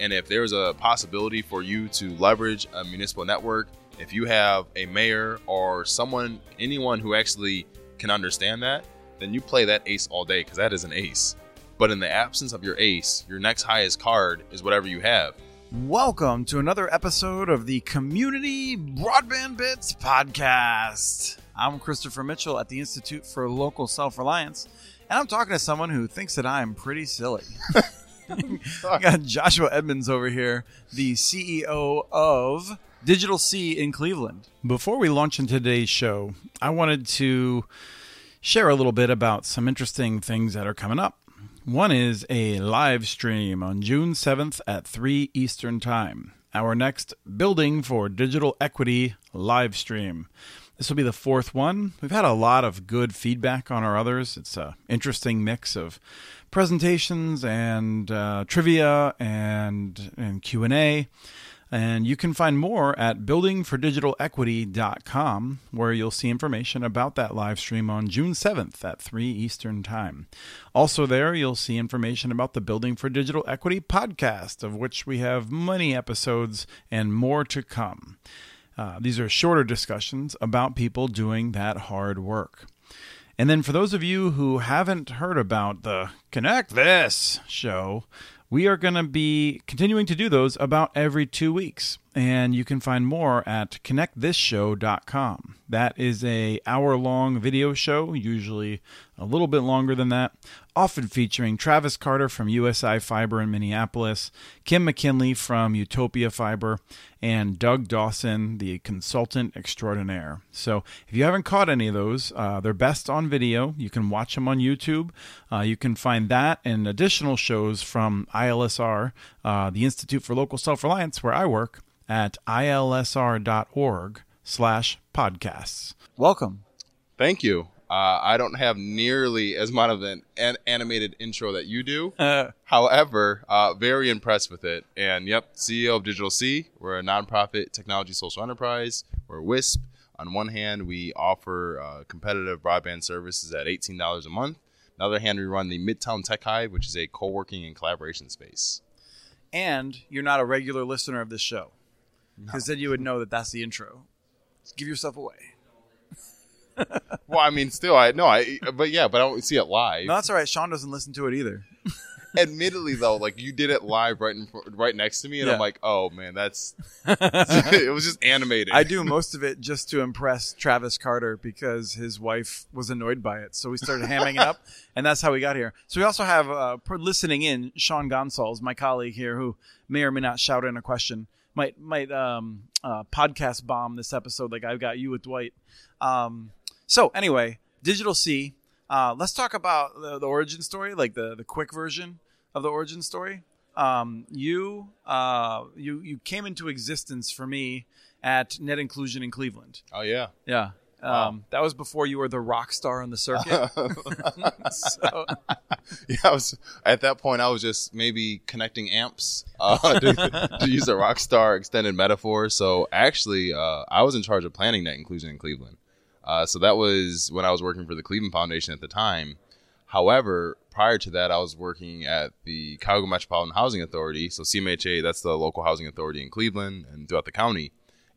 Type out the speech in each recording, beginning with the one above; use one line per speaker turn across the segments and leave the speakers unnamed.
And if there's a possibility for you to leverage a municipal network, if you have a mayor or someone, anyone who actually can understand that, then you play that ace all day because that is an ace. But in the absence of your ace, your next highest card is whatever you have.
Welcome to another episode of the Community Broadband Bits podcast. I'm Christopher Mitchell at the Institute for Local Self Reliance, and I'm talking to someone who thinks that I'm pretty silly. Got Joshua Edmonds over here, the CEO of Digital C in Cleveland. Before we launch into today's show, I wanted to share a little bit about some interesting things that are coming up. One is a live stream on June 7th at 3 Eastern Time. Our next Building for Digital Equity live stream. This will be the fourth one. We've had a lot of good feedback on our others. It's an interesting mix of presentations and uh, trivia and and Q and A. And you can find more at buildingfordigitalequity.com, where you'll see information about that live stream on June 7th at 3 Eastern Time. Also, there you'll see information about the Building for Digital Equity podcast, of which we have many episodes and more to come. Uh, these are shorter discussions about people doing that hard work. And then, for those of you who haven't heard about the Connect This show, we are going to be continuing to do those about every two weeks. And you can find more at connectthisshow.com. That is a hour long video show, usually a little bit longer than that, often featuring Travis Carter from USI Fiber in Minneapolis, Kim McKinley from Utopia Fiber, and Doug Dawson, the consultant extraordinaire. So if you haven't caught any of those, uh, they're best on video. You can watch them on YouTube. Uh, you can find that and additional shows from ILSR, uh, the Institute for Local Self Reliance, where I work, at ilsr.org slash podcasts. Welcome.
Thank you. Uh, I don't have nearly as much of an, an animated intro that you do.
Uh,
However, uh, very impressed with it. And yep, CEO of Digital C. We're a nonprofit technology social enterprise. We're WISP. On one hand, we offer uh, competitive broadband services at $18 a month. On the other hand, we run the Midtown Tech Hive, which is a co working and collaboration space.
and you're not a regular listener of this show. Because then you would know that that's the intro. Just give yourself away.
Well, I mean, still, I no, I, but yeah, but I don't see it live.
No, that's all right. Sean doesn't listen to it either.
Admittedly, though, like you did it live right in, right next to me, and
Yeah.
I'm like, oh man, that's it was just animated.
I do most of it just to impress Travis Carter because his wife was annoyed by it. So we started hamming it up, and that's how we got here. So we also have uh, listening in Sean Gonsalves, my colleague here, who may or may not shout in a question, might might um, uh, podcast bomb this episode like I've got you with Dwight. Um, so anyway, Digital C. Uh, let's talk about the, the origin story, like the the quick version of the origin story. Um, you uh, you you came into existence for me at Net Inclusion in Cleveland.
oh yeah.
Yeah. Um,
Wow.
That was before you were the rock star on the circuit. so,
yeah, I was at that point. I was just maybe connecting amps uh, to, to use a Rockstar extended metaphor. So actually, uh, I was in charge of planning Net Inclusion in Cleveland. Uh, so that was when I was working for the Cleveland Foundation at the time. However, prior to that, I was working at the Cuyahoga Metropolitan Housing Authority. So CMHA, that's the local housing authority in Cleveland and throughout the county.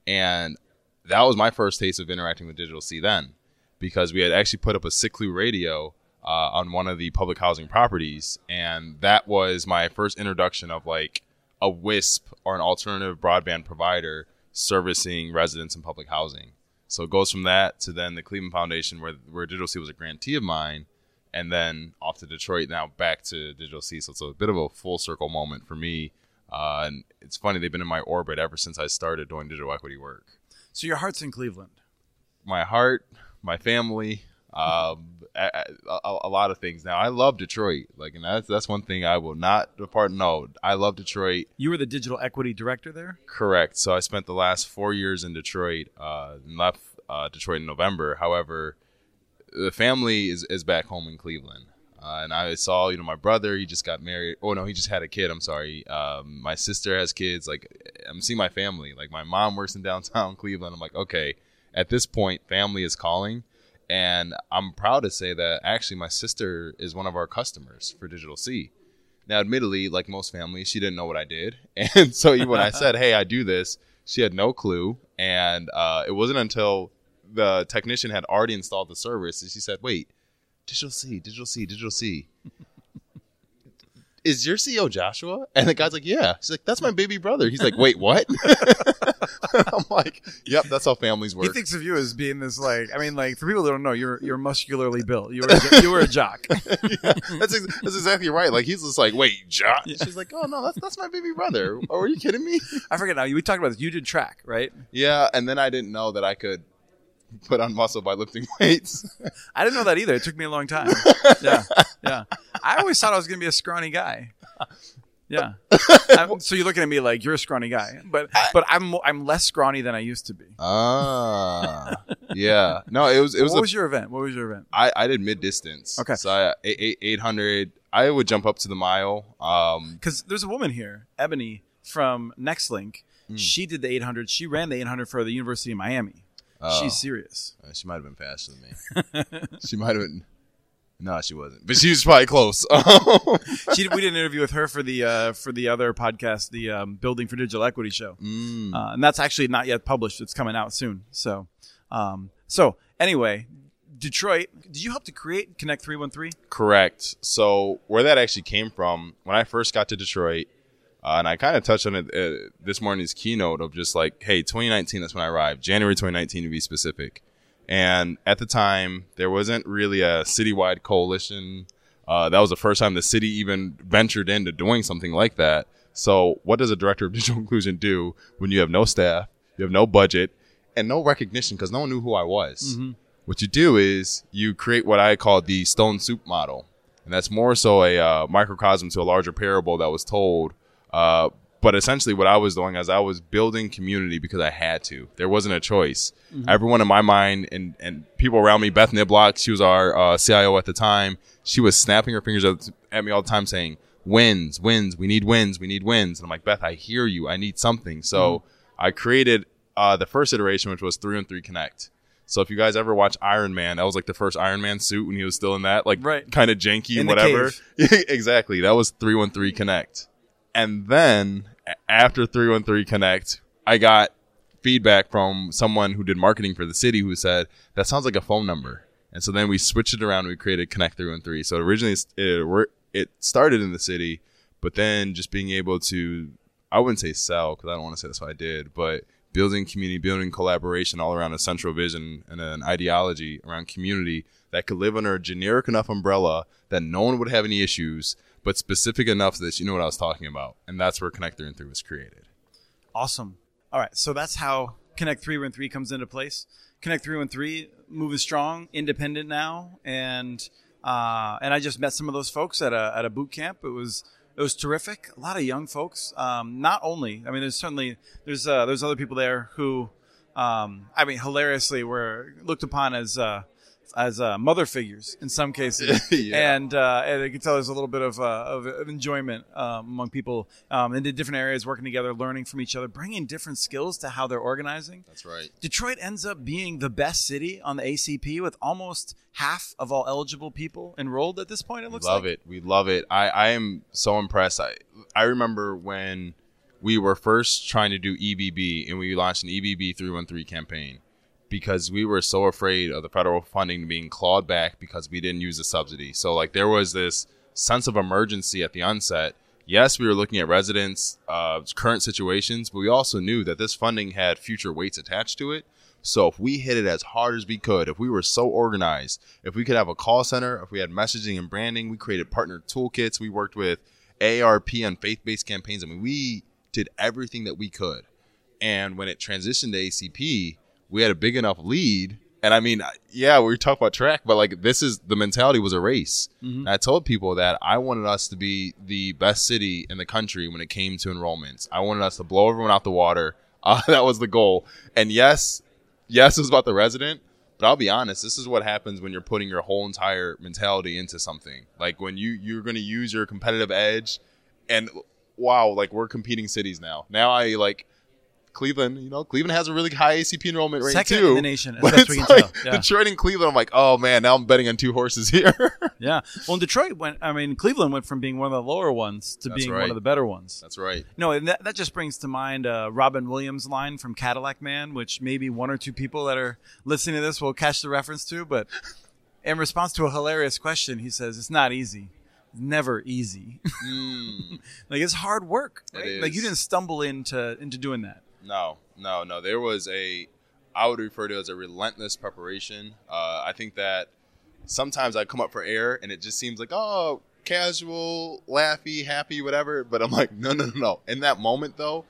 And that was my first taste of interacting with Digital C then, because we had actually put up a Siklu radio uh, on one of the public housing properties, and that was my first introduction of like a WISP or an alternative broadband provider servicing residents in public housing. So it goes from that to then the Cleveland Foundation, where where Digital C was a grantee of mine, and then off to Detroit, now back to Digital C. So it's a bit of a full circle moment for me. Uh, and it's funny they've been in my orbit ever since I started doing digital equity work
so your heart's in Cleveland.
my heart, my family, um, a, a, a lot of things. Now I love Detroit, like, and that's that's one thing I will not depart. No, I love Detroit.
You were the digital equity director there.
Correct. So I spent the last four years in Detroit. Uh, and left uh, Detroit in November. However, the family is is back home in Cleveland. Uh, and I saw, you know, my brother, he just got married. Oh, no, he just had a kid. I'm sorry. Um, my sister has kids. Like, I'm seeing my family. Like, my mom works in downtown Cleveland. I'm like, okay, at this point, family is calling. And I'm proud to say that actually my sister is one of our customers for Digital C. Now, admittedly, like most families, she didn't know what I did, and so when I said, "Hey, I do this," she had no clue. And uh, it wasn't until the technician had already installed the service, and she said, "Wait, Digital C, Digital C, Digital C." Is your CEO Joshua? And the guy's like, Yeah. She's like, That's my baby brother. He's like, Wait, what? I'm like, Yep, that's how families work.
He thinks of you as being this like. I mean, like for people that don't know, you're you're muscularly built. You were a, you were a jock.
yeah, that's ex- that's exactly right. Like he's just like, wait, Josh. She's like, oh no, that's that's my baby brother. Oh, are you kidding me?
I forget now. We talked about this. You did track, right?
Yeah, and then I didn't know that I could put on muscle by lifting weights.
I didn't know that either. It took me a long time. Yeah, yeah. I always thought I was going to be a scrawny guy. Yeah. I'm- so you're looking at me like you're a scrawny guy, but but I'm I'm less scrawny than I used to be.
Ah, yeah. No, it was it was.
what
a-
was your event? What was your event?
I I did mid distance.
Okay.
So I eight eight hundred. I would jump up to the mile. Um,
Because there's a woman here, Ebony from NextLink.
Hmm.
She did the 800. She ran the 800 for the University of Miami.
Oh.
She's serious.
uh, she might have been faster than me. she might have been. No, she wasn't. But she was probably close.
She we did an interview with her for the uh, for the other podcast, the um, Building for Digital Equity show,
Mm.
uh, and that's actually not yet published. It's coming out soon. So, um, so anyway, Detroit. Did you help to create Connect 313?
Correct. So where that actually came from, when I first got to Detroit, uh, and I kind of touched on it uh, this morning's keynote of just like, hey, 2019, that's when I arrived, January 2019 to be specific. And at the time, there wasn't really a citywide coalition. Uh, that was the first time the city even ventured into doing something like that. So, what does a director of digital inclusion do when you have no staff, you have no budget, and no recognition because no one knew who I was? What you do is you create what I call the stone soup model. And that's more so a uh, microcosm to a larger parable that was told. Uh, but essentially, what I was doing is I was building community because I had to. There wasn't a choice. Everyone in my mind and, and people around me, Beth Niblock, she was our uh, CIO at the time. She was snapping her fingers at, at me all the time saying, wins, wins, we need wins, we need wins. And I'm like, Beth, I hear you. I need something. So I created uh, the first iteration, which was 3 and 3 Connect. So if you guys ever watch Iron Man, that was like the first Iron Man suit when he was still in that, like
Right.
kind of janky
In
whatever. exactly. That was 313 Connect. And then after 313 Connect, I got feedback from someone who did marketing for the city who said, that sounds like a phone number. And so then we switched it around and we created Connect 313. So originally it, it started in the city, but then just being able to, I wouldn't say sell because I don't want to say that's what I did, but building community, building collaboration all around a central vision and an ideology around community that could live under a generic enough umbrella that no one would have any issues, but specific enough that you know what I was talking about. And that's where Connect 3 and 3 was created.
Awesome. All right, so that's how Connect 3 and 3 comes into place. Connect 313 moving strong, independent now, and uh, and I just met some of those folks at a at a boot camp. It was it was terrific. A lot of young folks. Um, not only, I mean, there's certainly there's uh, there's other people there who, um, I mean, hilariously were looked upon as. Uh, as uh, mother figures in some cases,
Yeah.
and uh, and I can tell there's a little bit of, uh, of, of enjoyment um, among people um, in the different areas, working together, learning from each other, bringing different skills to how they're organizing.
That's right.
Detroit ends up being the best city on the ACP with almost half of all eligible people enrolled at this point. It looks
love
like.
it. We love it. I, I am so impressed. I I remember when we were first trying to do EBB and we launched an EBB 313 campaign because we were so afraid of the federal funding being clawed back because we didn't use the subsidy. So like there was this sense of emergency at the onset. Yes, we were looking at residents' uh, current situations, but we also knew that this funding had future weights attached to it. So if we hit it as hard as we could, if we were so organized, if we could have a call center, if we had messaging and branding, we created partner toolkits, we worked with ARP on faith-based campaigns. I mean, we did everything that we could. And when it transitioned to ACP, we had a big enough lead. And I mean, yeah, we talk about track, but like this is the mentality was a race. And I told people that I wanted us to be the best city in the country when it came to enrollments. I wanted us to blow everyone out the water. Uh, that was the goal. And yes, yes, it was about the resident. But I'll be honest, this is what happens when you're putting your whole entire mentality into something. Like when you you're going to use your competitive edge, and wow, like we're competing cities now. Now I like Cleveland, you know, Cleveland has a really high ACP enrollment rate
Second
too.
in the nation, as best we
it's
can
like
tell. Yeah.
Detroit and Cleveland. I'm like, oh man, now I'm betting on two horses here.
Yeah. Well, Detroit went. I mean, Cleveland went from being one of the lower ones to
That's
being one of the better ones.
That's right.
No, and that, that just brings to mind uh, Robin Williams' line from Cadillac Man, which maybe one or two people that are listening to this will catch the reference to. But in response to a hilarious question, he says, "It's not easy. Never easy.
Mm,
like it's hard work.
It
Like you didn't stumble into into doing that.
No, no, no. There was a, I would refer to it as a relentless preparation. Uh, I think that sometimes I come up for air and it just seems like, oh, casual, laughy, happy, whatever. But I'm like, no, no, no, no. In that moment, though,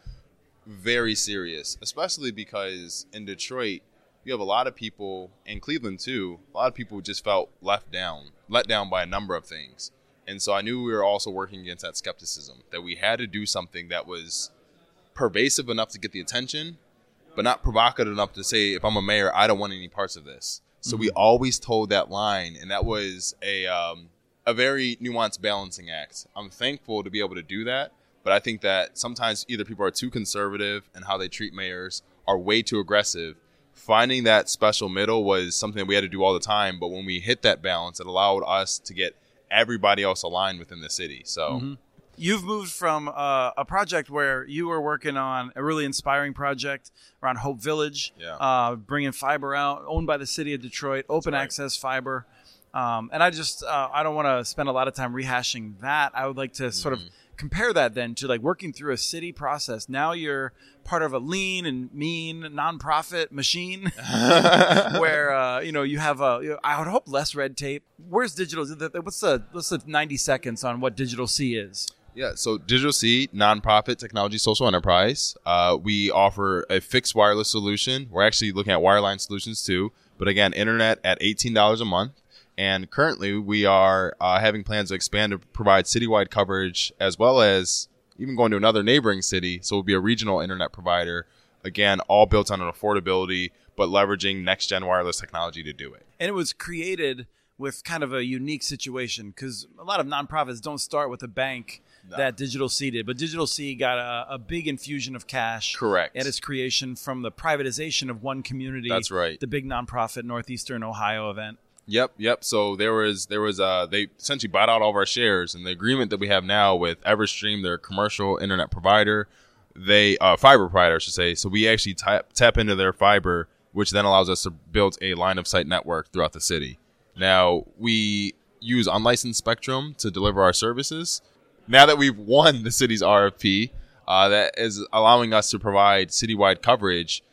very serious, especially because in Detroit, you have a lot of people, in Cleveland too, a lot of people just felt left down, let down by a number of things. And so I knew we were also working against that skepticism, that we had to do something that was pervasive enough to get the attention, but not provocative enough to say, if I'm a mayor, I don't want any parts of this. So we always told that line, and that was a um, a very nuanced balancing act. I'm thankful to be able to do that, but I think that sometimes either people are too conservative in how they treat mayors, are way too aggressive. Finding that special middle was something that we had to do all the time, but when we hit that balance, it allowed us to get everybody else aligned within the city. So.
You've moved from uh, a project where you were working on a really inspiring project around Hope Village,
Yeah.
uh, bringing fiber out, owned by the city of Detroit, open
right.
access fiber. Um, and I just uh, I don't want to spend a lot of time rehashing that. I would like to sort
Mm-hmm.
of compare that then to like working through a city process. Now you're part of a lean and mean nonprofit machine where uh, you know you have a you know, I would hope less red tape. Where's digital? What's the what's the ninety seconds on what digital C is?
Yeah, so Digital C, nonprofit technology social enterprise. Uh, we offer a fixed wireless solution. We're actually looking at wireline solutions too, but again, internet at eighteen dollars a month. And currently, we are uh, having plans to expand to provide citywide coverage as well as even going to another neighboring city. So we'll be a regional internet provider. Again, all built on an affordability, but leveraging next gen wireless technology to do it.
and it was created with kind of a unique situation because a lot of nonprofits don't start with a bank that Digital C did, but Digital C got a, a big infusion of cash.
Correct.
At its creation from the privatization of OneCommunity.
That's right.
The big nonprofit Northeastern Ohio event.
Yep, yep. So there was there was uh they essentially bought out all of our shares, and the agreement that we have now with Everstream, their commercial internet provider, they uh, fiber provider, I should say. So we actually tap tap into their fiber, which then allows us to build a line of sight network throughout the city. Now we use unlicensed spectrum to deliver our services. Now that we've won the city's RFP, uh, that is allowing us to provide citywide coverage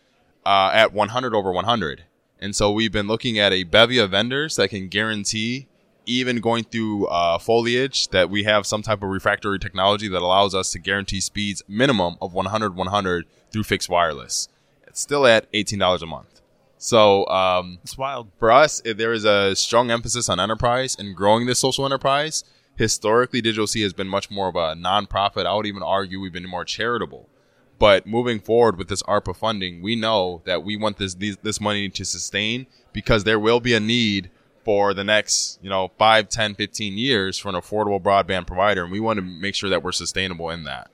uh, at 100 over 100. And so we've been looking at a bevy of vendors that can guarantee, even going through uh, foliage, that we have some type of refractory technology that allows us to guarantee speeds minimum of 100 100 through fixed wireless. It's still at $18 a month. So um,
It's wild.
for us, there is a strong emphasis on enterprise and growing this social enterprise. Historically, Digital C has been much more of a nonprofit. I would even argue we've been more charitable. But moving forward with this ARPA funding, we know that we want this this money to sustain because there will be a need for the next, you know, 5, 10, 15 years for an affordable broadband provider. And we want to make sure that we're sustainable in that.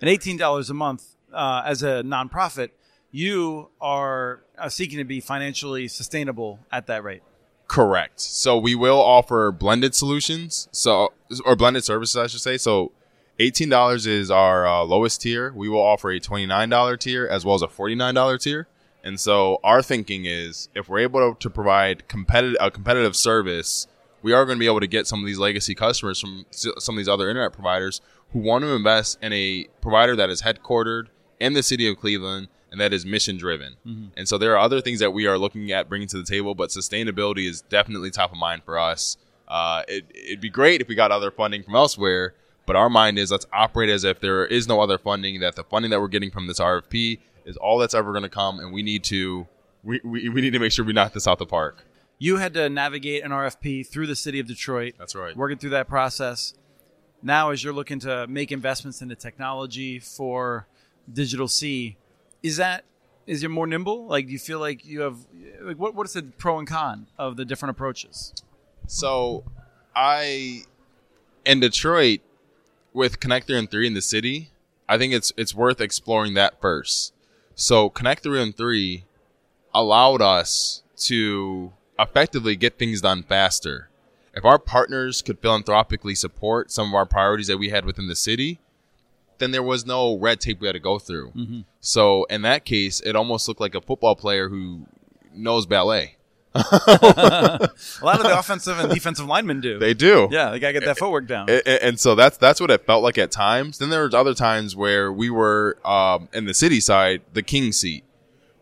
And eighteen dollars a month uh, as a nonprofit, you are uh, seeking to be financially sustainable at that rate.
Correct. So we will offer blended solutions, so or blended services, I should say. So, eighteen dollars is our uh, lowest tier. We will offer a twenty nine dollar tier as well as a forty nine dollar tier. And so our thinking is, if we're able to provide competitive a competitive service, we are going to be able to get some of these legacy customers from some of these other internet providers who want to invest in a provider that is headquartered in the city of Cleveland and that is mission driven. And so there are other things that we are looking at bringing to the table, but sustainability is definitely top of mind for us. Uh, it, it'd be great if we got other funding from elsewhere, but our mind is let's operate as if there is no other funding, that the funding that we're getting from this RFP is all that's ever going to come, and we need to we, we, we need to make sure we knock this out the park.
You had to navigate an RFP through the city of Detroit.
That's right.
Working through that process. Now, as you're looking to make investments into technology for Digital C, is that is you're more nimble? Like, do you feel like you have like what what is the pro and con of the different approaches?
So, I in Detroit with Connector and Three in the city, I think it's it's worth exploring that first. So Connect Three and Three allowed us to effectively get things done faster. If our partners could philanthropically support some of our priorities that we had within the city, then there was no red tape we had to go through. So in that case, it almost looked like a football player who knows ballet.
A lot of the offensive and defensive linemen do.
They do.
yeah, they gotta get that footwork down.
A- a- and so that's that's what it felt like at times. Then there was other times where we were um, in the city side, the king seat,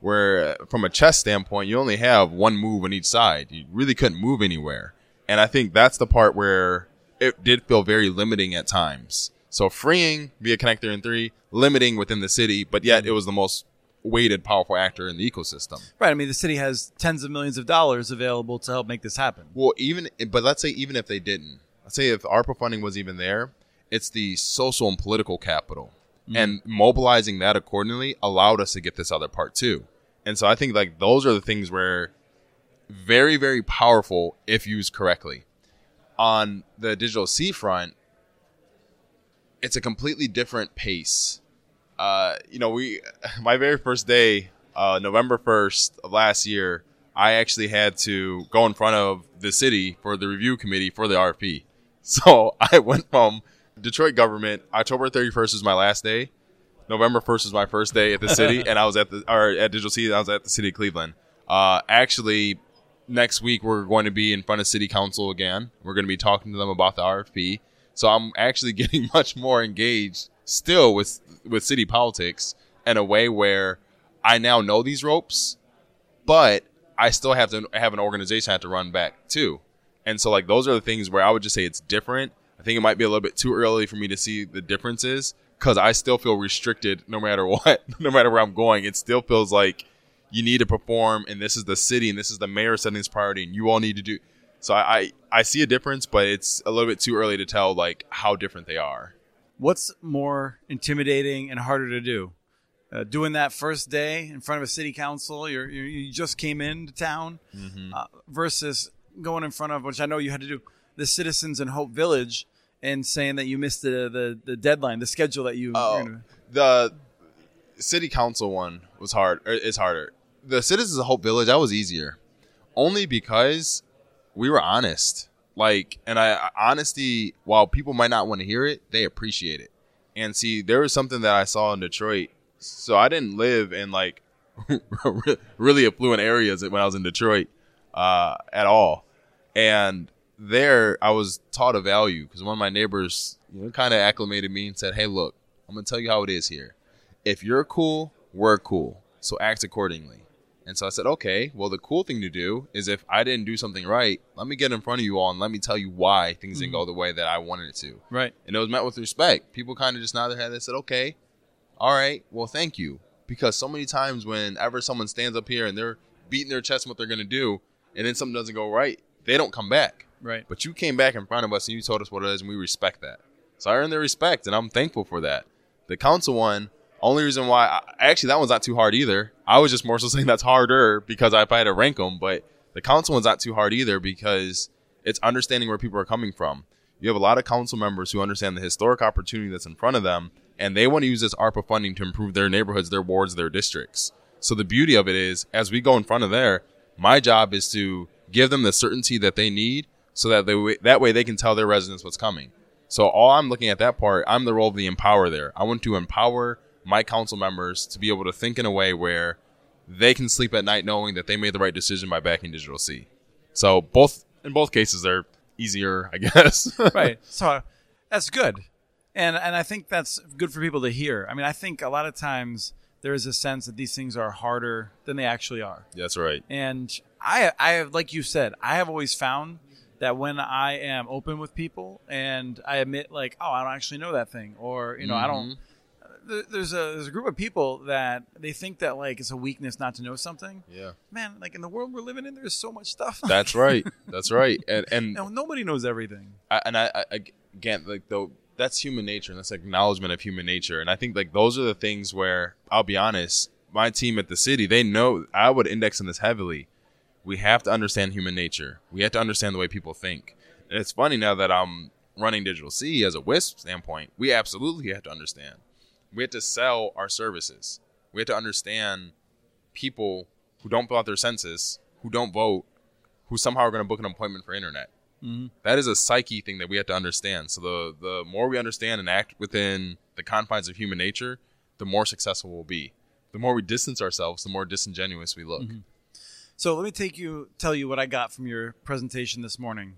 where uh, from a chess standpoint, you only have one move on each side. You really couldn't move anywhere, and I think that's the part where it did feel very limiting at times. So freeing via connector in three, limiting within the city, but yet mm-hmm. it was the most weighted, powerful actor in the ecosystem.
right. I mean, the city has tens of millions of dollars available to help make this happen.
Well, even but let's say even if they didn't, let's say if ARPA funding was even there, it's the social and political capital, mm-hmm. and mobilizing that accordingly allowed us to get this other part too. And so I think like those are the things where very very powerful if used correctly. On the digital C front, it's a completely different pace. Uh, you know, we my very first day, uh, November first of last year, I actually had to go in front of the city for the review committee for the RFP. So I went from Detroit government. October 31st is my last day. November 1st is my first day at the city, and I was at the or at Digital City. I was at the city of Cleveland. Uh, actually, next week we're going to be in front of city council again. We're going to be talking to them about the RFP. So I'm actually getting much more engaged still with with city politics in a way where I now know these ropes, but I still have to have an organization I have to run back too. And so like those are the things where I would just say it's different. I think it might be a little bit too early for me to see the differences because I still feel restricted no matter what, no matter where I'm going. It still feels like you need to perform, and this is the city, and this is the mayor setting this priority, and you all need to do. So I, I I see a difference, but it's a little bit too early to tell like how different they are.
What's more intimidating and harder to do? Uh, doing that first day in front of a city council, you're, you're, you just came into town, uh, versus going in front of, which I know you had to do, the citizens in Hope Village and saying that you missed the, the, the deadline, the schedule that you.
Oh,
gonna-
the city council one was hard. Or is harder. The citizens of Hope Village that was easier, only because we were honest. Like, and I honesty. While people might not want to hear it, they appreciate it. And see, there was something that I saw in Detroit. So I didn't live in like really affluent areas when I was in Detroit uh, at all. And there, I was taught a value because one of my neighbors, you know, kind of acclimated me and said, "Hey, look, I'm gonna tell you how it is here. If you're cool, we're cool. So act accordingly." And so I said, "Okay. Well, the cool thing to do is if I didn't do something right, let me get in front of you all and let me tell you why things didn't hmm. go the way that I wanted it to."
right.
and it was met with respect. People kind of just nodded their head. They said, "Okay, all right, well, thank you." Because so many times, whenever someone stands up here and they're beating their chest what they're going to do, and then something doesn't go right, they don't come back.
Right.
But you came back in front of us and you told us what it is, and we respect that. So I earned their respect, and I'm thankful for that. The council one, only reason why, I, actually, that one's not too hard either. I was just more so saying that's harder because if I had to rank them, but the council one's not too hard either because it's understanding where people are coming from. You have a lot of council members who understand the historic opportunity that's in front of them, and they want to use this ARPA funding to improve their neighborhoods, their wards, their districts. So the beauty of it is, as we go in front of there, my job is to give them the certainty that they need, so that they that way they can tell their residents what's coming. So all I'm looking at that part, I'm the role of the empower there. I want to empower my council members to be able to think in a way where they can sleep at night knowing that they made the right decision by backing Digital C. So both in both cases they're easier, I guess.
right. So that's good, and and I think that's good for people to hear. I mean, I think a lot of times there is a sense that these things are harder than they actually are,
That's right.
and I I have like you said, I have always found that when I am open with people and I admit like, oh, I don't actually know that thing, or you know, I don't. Mm-hmm. There- There's a there's a group of people that they think that like it's a weakness not to know something.
Yeah.
Man, like in the world we're living in, there's so much stuff.
That's right. That's right. And and
no, nobody knows everything.
I, and I, I again like though that's human nature and that's acknowledgement of human nature and i think like those are the things where i'll be honest my team at the city they know i would index on this heavily we have to understand human nature we have to understand the way people think and it's funny now that i'm running digital c as a wisp standpoint we absolutely have to understand we have to sell our services We have to understand people who don't fill out their census, who don't vote, who somehow are going to book an appointment for internet.
Mhm.
That is a psyche thing that we have to understand. So the the more we understand and act within the confines of human nature, the more successful we'll be. The more we distance ourselves, the more disingenuous we look.
So let me take you tell you what I got from your presentation this morning.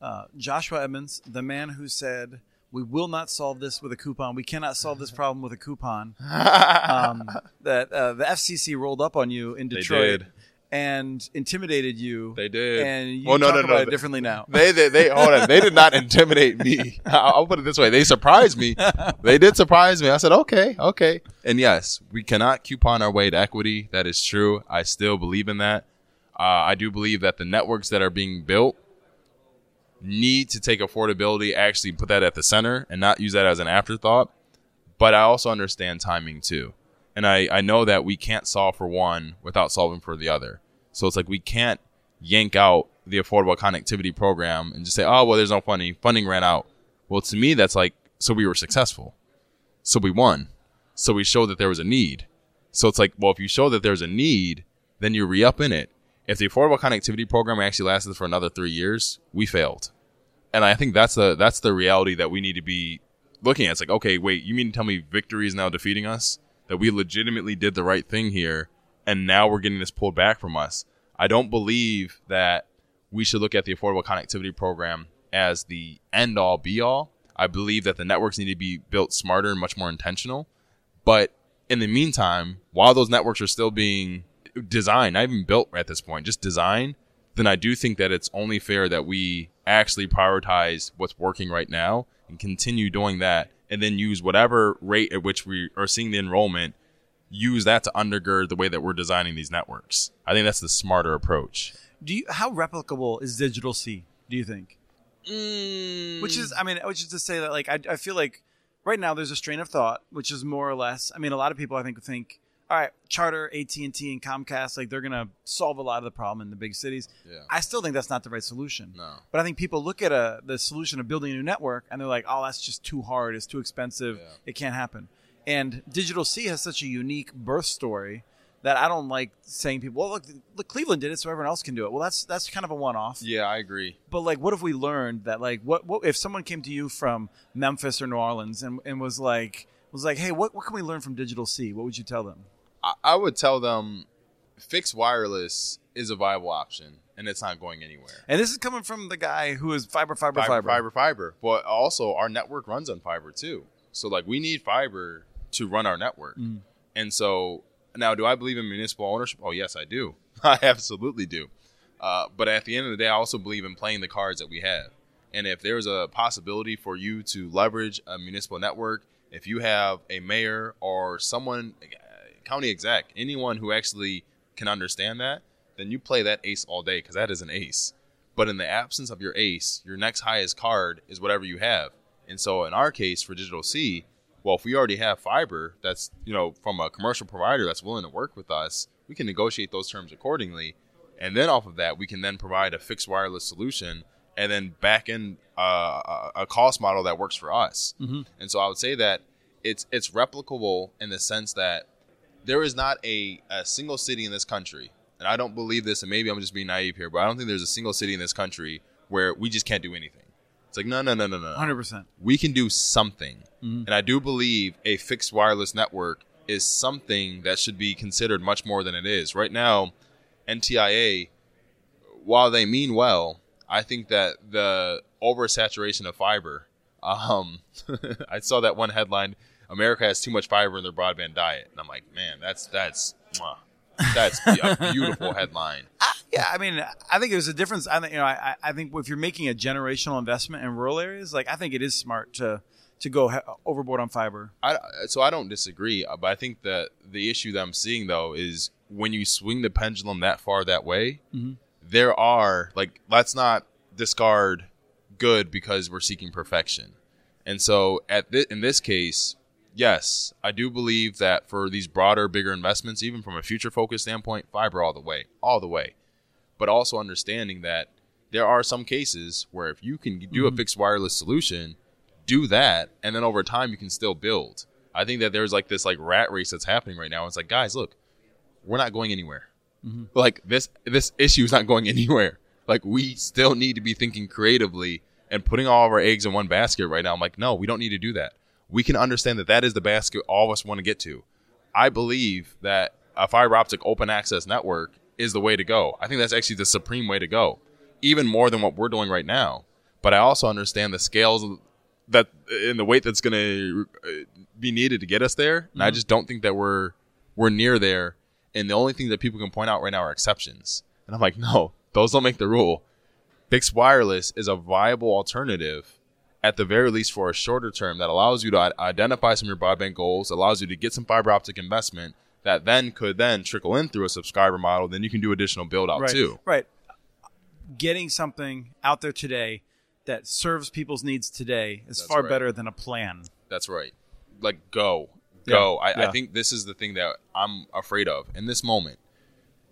Uh, Joshua Edmonds, the man who said, "We will not solve this with a coupon. We cannot solve this problem with a coupon." um, that uh, the FCC rolled up on you in
They
Detroit
did.
and intimidated you.
They did.
and you
Well, no,
talk
no, no,
about it differently now.
They, they, they, hold on. They did not intimidate me. I'll, I'll put it this way. They surprised me. They did surprise me. I said, okay, okay. And yes, we cannot coupon our way to equity. That is true. I still believe in that. Uh, I do believe that the networks that are being built need to take affordability, actually put that at the center and not use that as an afterthought. But I also understand timing too. And I, I know that we can't solve for one without solving for the other. So it's like we can't yank out the affordable connectivity program and just say, oh, well, there's no funding. Funding ran out. Well, to me, that's like, so we were successful. So we won. So we showed that there was a need. So it's like, well, if you show that there's a need, then you re up in it. If the affordable connectivity program actually lasted for another three years, we failed. And I think that's the that's the reality that we need to be looking at. It's like, okay, wait, you mean to tell me victory is now defeating us? That we legitimately did the right thing here, and now we're getting this pulled back from us. I don't believe that we should look at the affordable connectivity program as the end all be all. I believe that the networks need to be built smarter and much more intentional. But in the meantime, while those networks are still being designed, not even built at this point, just design, then I do think that it's only fair that we actually prioritize what's working right now and continue doing that and then use whatever rate at which we are seeing the enrollment, use that to undergird the way that we're designing these networks. I think that's the smarter approach.
Do you? How replicable is Digital C? Do you think?
Mm.
Which is, I mean, which is to say that like I, I feel like right now there's a strain of thought, which is more or less. I mean, a lot of people I think think, all right, Charter, AT and T, and Comcast, like they're gonna solve a lot of the problem in the big cities.
Yeah.
I still think that's not the right solution.
No.
But I think people look at a the solution of building a new network and they're like, oh, that's just too hard. It's too expensive.
Yeah.
It can't happen. And Digital C has such a unique birth story that I don't like saying people, well, look, look, Cleveland did it, so everyone else can do it. Well, that's that's kind of a one off.
Yeah, I agree.
But like, what if we learned that like, what, what if someone came to you from Memphis or New Orleans and, and was like was like, hey, what what can we learn from Digital C? What would you tell them?
I, I would tell them fixed wireless is a viable option and it's not going anywhere.
And this is coming from the guy who is fiber, fiber,
fiber,
fiber.
fiber, fiber. But also, our network runs on fiber too. So, like, we need fiber to run our network. And so, now, do I believe in municipal ownership? Oh, yes, I do. I absolutely do. Uh, but at the end of the day, I also believe in playing the cards that we have. And if there's a possibility for you to leverage a municipal network, if you have a mayor or someone, county exec, anyone who actually can understand that, then you play that ace all day because that is an ace. But in the absence of your ace, your next highest card is whatever you have. And so in our case for Digital C, well, if we already have fiber that's, you know, from a commercial provider that's willing to work with us, we can negotiate those terms accordingly. And then off of that, we can then provide a fixed wireless solution and then back in uh, a a cost model that works for us. And so I would say that it's it's replicable in the sense that there is not a, a single city in this country, and I don't believe this, and maybe I'm just being naive here, but I don't think there's a single city in this country where we just can't do anything. It's like no, no, no, no, no. no.
Hundred percent.
We can do something, and I do believe a fixed wireless network is something that should be considered much more than it is right now. NTIA, while they mean well, I think that the oversaturation of fiber. Um, I saw that one headline: America has too much fiber in their broadband diet, and I'm like, man, that's that's that's a beautiful headline.
Yeah, I mean, I think there's a difference. I think you know, I, I think if you're making a generational investment in rural areas, like I think it is smart to to go he- overboard on fiber.
I, so I don't disagree, uh, but I think that the issue that I'm seeing though is when you swing the pendulum that far that way, there are like let's not discard good because we're seeking perfection, and so at thi- in this case, yes, I do believe that for these broader, bigger investments, even from a future focus standpoint, fiber all the way, all the way, but also understanding that there are some cases where if you can do a mm-hmm. fixed wireless solution do that, and then over time you can still build. I think that there's like this like rat race that's happening right now. It's like, guys, look, we're not going anywhere. Mm-hmm. Like this this issue is not going anywhere. Like we still need to be thinking creatively and putting all of our eggs in one basket right now. I'm like, no, we don't need to do that. We can understand that that is the basket all of us want to get to. I believe that a fiber optic open access network is the way to go. I think that's actually the supreme way to go, even more than what we're doing right now. But I also understand the scales that and the weight that's going to uh, be needed to get us there. And I mm-hmm. just don't think that we're we're near there. And the only thing that people can point out right now are exceptions. And I'm like, no, those don't make the rule. Fixed wireless is a viable alternative at the very least for a shorter term that allows you to identify some of your broadband goals, allows you to get some fiber optic investment that then could then trickle in through a subscriber model. Then you can do additional build out
right.
too.
Right. Getting something out there today that serves people's needs today is
That's
far
right.
better than a plan.
That's right. Like go, go. I,
yeah.
I think this is the thing that I'm afraid of in this moment.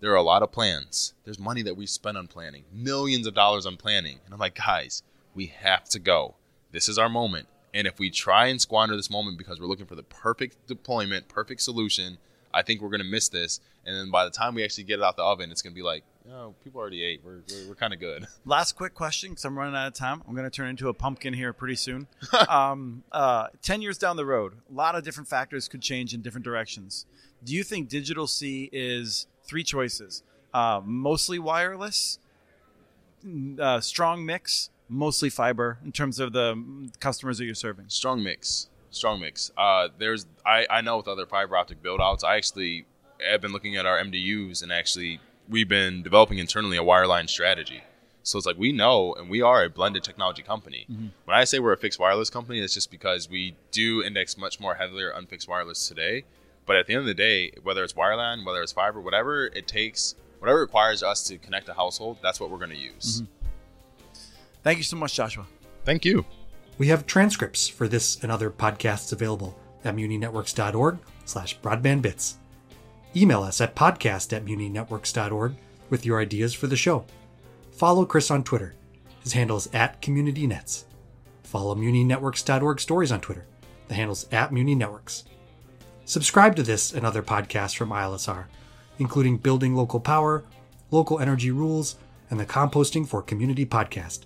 There are a lot of plans. There's money that we spend on planning, millions of dollars on planning, and I'm like, guys, we have to go. This is our moment. And if we try and squander this moment because we're looking for the perfect deployment, perfect solution, I think we're gonna miss this. And then by the time we actually get it out the oven, it's gonna be like, oh, people already ate. We're we're, we're kind of good.
Last quick question, because I'm running out of time. I'm going to turn into a pumpkin here pretty soon. um, uh, Ten years down the road, a lot of different factors could change in different directions. Do you think Digital C is three choices? Uh, mostly wireless, uh, strong mix, mostly fiber in terms of the customers that you're serving.
strong mix. Strong mix. Uh there's i i know with other fiber optic build outs i actually have been looking at our mdus and actually we've been developing internally a wireline strategy. So it's like we know and we are a blended technology company. When i say we're a fixed wireless company it's just because we do index much more heavily on fixed wireless today. But at the end of the day whether it's wireline whether it's fiber whatever it takes whatever it requires us to connect a household that's what we're going to use
Thank you so much, Joshua.
thank you
We have transcripts for this and other podcasts available at muninetworks.org slash broadbandbits. Email us at podcast at muninetworks.org with your ideas for the show. Follow Chris on Twitter. His handle is at CommunityNets. Follow muninetworks.org stories on Twitter. The handle's at muninetworks. Subscribe to this and other podcasts from ILSR, including Building Local Power, Local Energy Rules, and the Composting for Community podcast.